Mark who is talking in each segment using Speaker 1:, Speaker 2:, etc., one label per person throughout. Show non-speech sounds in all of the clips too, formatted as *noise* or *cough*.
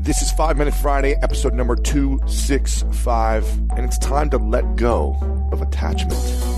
Speaker 1: This is 5 Minute Friday, episode number 265, and it's time to let go of attachment.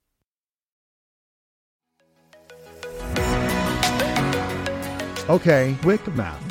Speaker 2: Okay, quick math.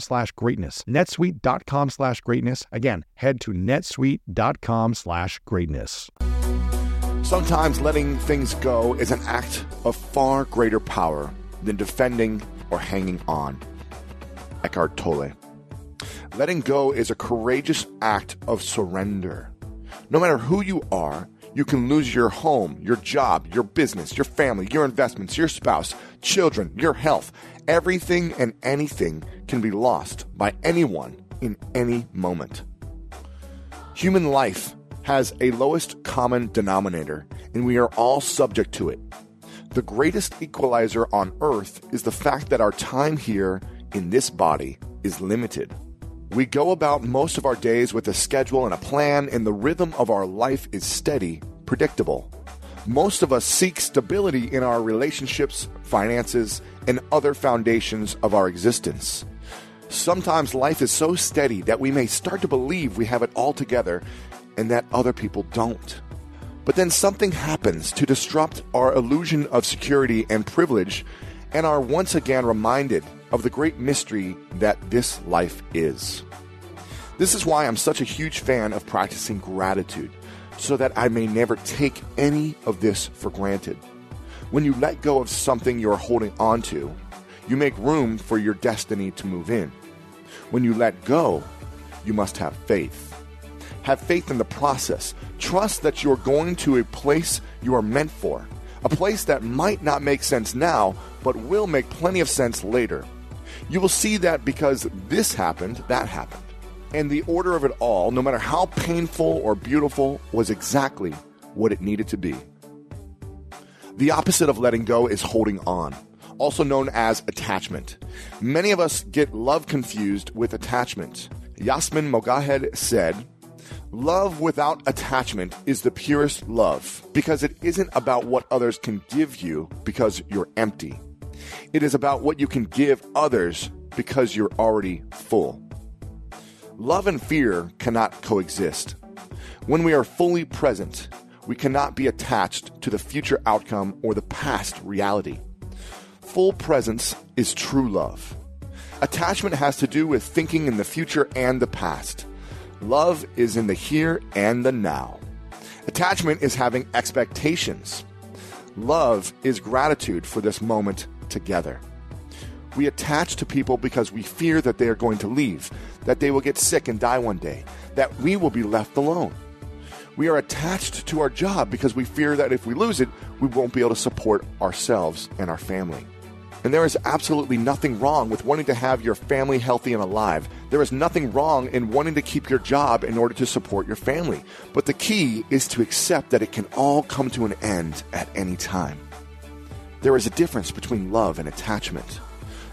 Speaker 2: slash greatness. netsuite.com slash greatness. Again, head to netsuite.com slash greatness.
Speaker 1: Sometimes letting things go is an act of far greater power than defending or hanging on. Eckhart Tolle. Letting go is a courageous act of surrender. No matter who you are, you can lose your home, your job, your business, your family, your investments, your spouse, children, your health. Everything and anything can be lost by anyone in any moment. Human life has a lowest common denominator, and we are all subject to it. The greatest equalizer on earth is the fact that our time here in this body is limited. We go about most of our days with a schedule and a plan, and the rhythm of our life is steady, predictable. Most of us seek stability in our relationships, finances, and other foundations of our existence. Sometimes life is so steady that we may start to believe we have it all together and that other people don't. But then something happens to disrupt our illusion of security and privilege and are once again reminded of the great mystery that this life is. This is why I'm such a huge fan of practicing gratitude, so that I may never take any of this for granted. When you let go of something you're holding on to, you make room for your destiny to move in. When you let go, you must have faith. Have faith in the process. Trust that you're going to a place you are meant for, a place that might not make sense now, but will make plenty of sense later. You will see that because this happened, that happened. And the order of it all, no matter how painful or beautiful, was exactly what it needed to be. The opposite of letting go is holding on, also known as attachment. Many of us get love confused with attachment. Yasmin Mogahed said, Love without attachment is the purest love because it isn't about what others can give you because you're empty. It is about what you can give others because you're already full. Love and fear cannot coexist. When we are fully present, we cannot be attached to the future outcome or the past reality. Full presence is true love. Attachment has to do with thinking in the future and the past. Love is in the here and the now. Attachment is having expectations. Love is gratitude for this moment together. We attach to people because we fear that they are going to leave, that they will get sick and die one day, that we will be left alone. We are attached to our job because we fear that if we lose it, we won't be able to support ourselves and our family. And there is absolutely nothing wrong with wanting to have your family healthy and alive. There is nothing wrong in wanting to keep your job in order to support your family. But the key is to accept that it can all come to an end at any time. There is a difference between love and attachment.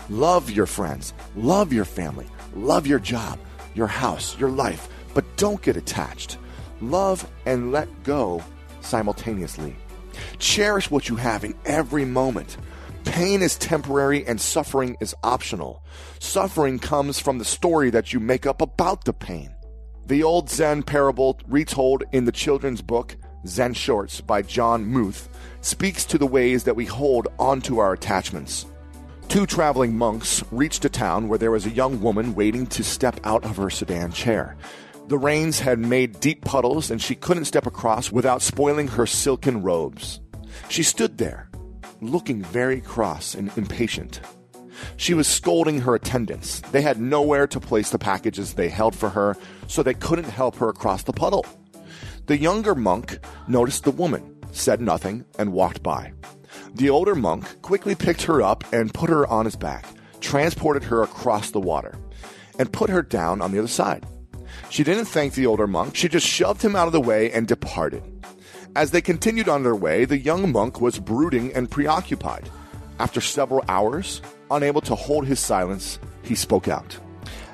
Speaker 1: Love your friends, love your family, love your job, your house, your life, but don't get attached. Love and let go simultaneously. Cherish what you have in every moment. Pain is temporary and suffering is optional. Suffering comes from the story that you make up about the pain. The old Zen parable retold in the children's book Zen Shorts by Jon Muth speaks to the ways that we hold onto our attachments. Two traveling monks reached a town where there was a young woman waiting to step out of her sedan chair. The rains had made deep puddles and she couldn't step across without spoiling her silken robes. She stood there, looking very cross and impatient. She was scolding her attendants. They had nowhere to place the packages they held for her, so they couldn't help her across the puddle. The younger monk noticed the woman, said nothing, and walked by. The older monk quickly picked her up and put her on his back, transported her across the water, and put her down on the other side. She didn't thank the older monk, she just shoved him out of the way and departed. As they continued on their way, the young monk was brooding and preoccupied. After several hours, unable to hold his silence, he spoke out.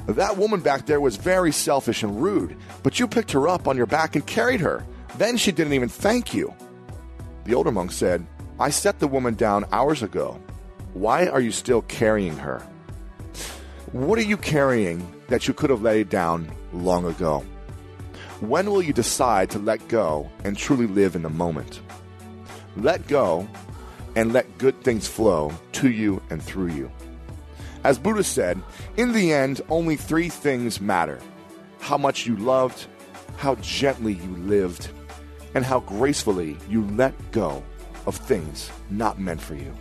Speaker 1: That woman back there was very selfish and rude, but you picked her up on your back and carried her. Then she didn't even thank you. The older monk said, I set the woman down hours ago. Why are you still carrying her? What are you carrying that you could have laid down long ago? When will you decide to let go and truly live in the moment? Let go and let good things flow to you and through you. As Buddha said, in the end, only three things matter how much you loved, how gently you lived, and how gracefully you let go of things not meant for you.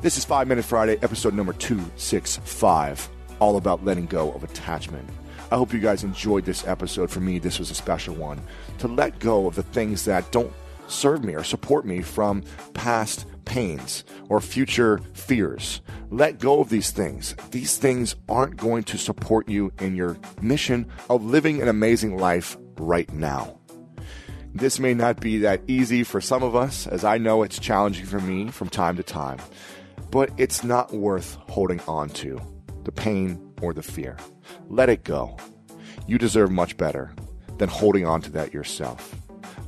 Speaker 1: This is 5 Minute Friday, episode number 265, all about letting go of attachment. I hope you guys enjoyed this episode. For me, this was a special one. To let go of the things that don't serve me or support me from past pains or future fears. Let go of these things. These things aren't going to support you in your mission of living an amazing life right now. This may not be that easy for some of us, as I know it's challenging for me from time to time, but it's not worth holding on to the pain or the fear. Let it go. You deserve much better than holding on to that yourself.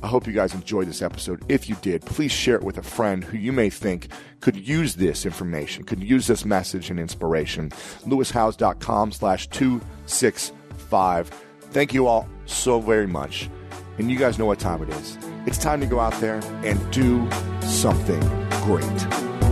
Speaker 1: I hope you guys enjoyed this episode. If you did, please share it with a friend who you may think could use this information, could use this message and inspiration. lewishowes.com slash 265. Thank you all so very much. And you guys know what time it is. It's time to go out there and do something great.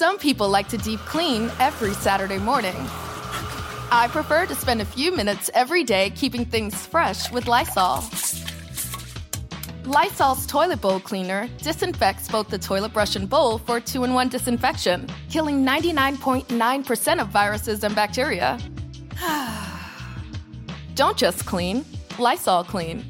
Speaker 3: Some people like to deep clean every Saturday morning. I prefer to spend a few minutes every day keeping things fresh with Lysol. Lysol's toilet bowl cleaner disinfects both the toilet brush and bowl for two in one disinfection, killing 99.9% of viruses and bacteria. *sighs* Don't just clean, Lysol clean.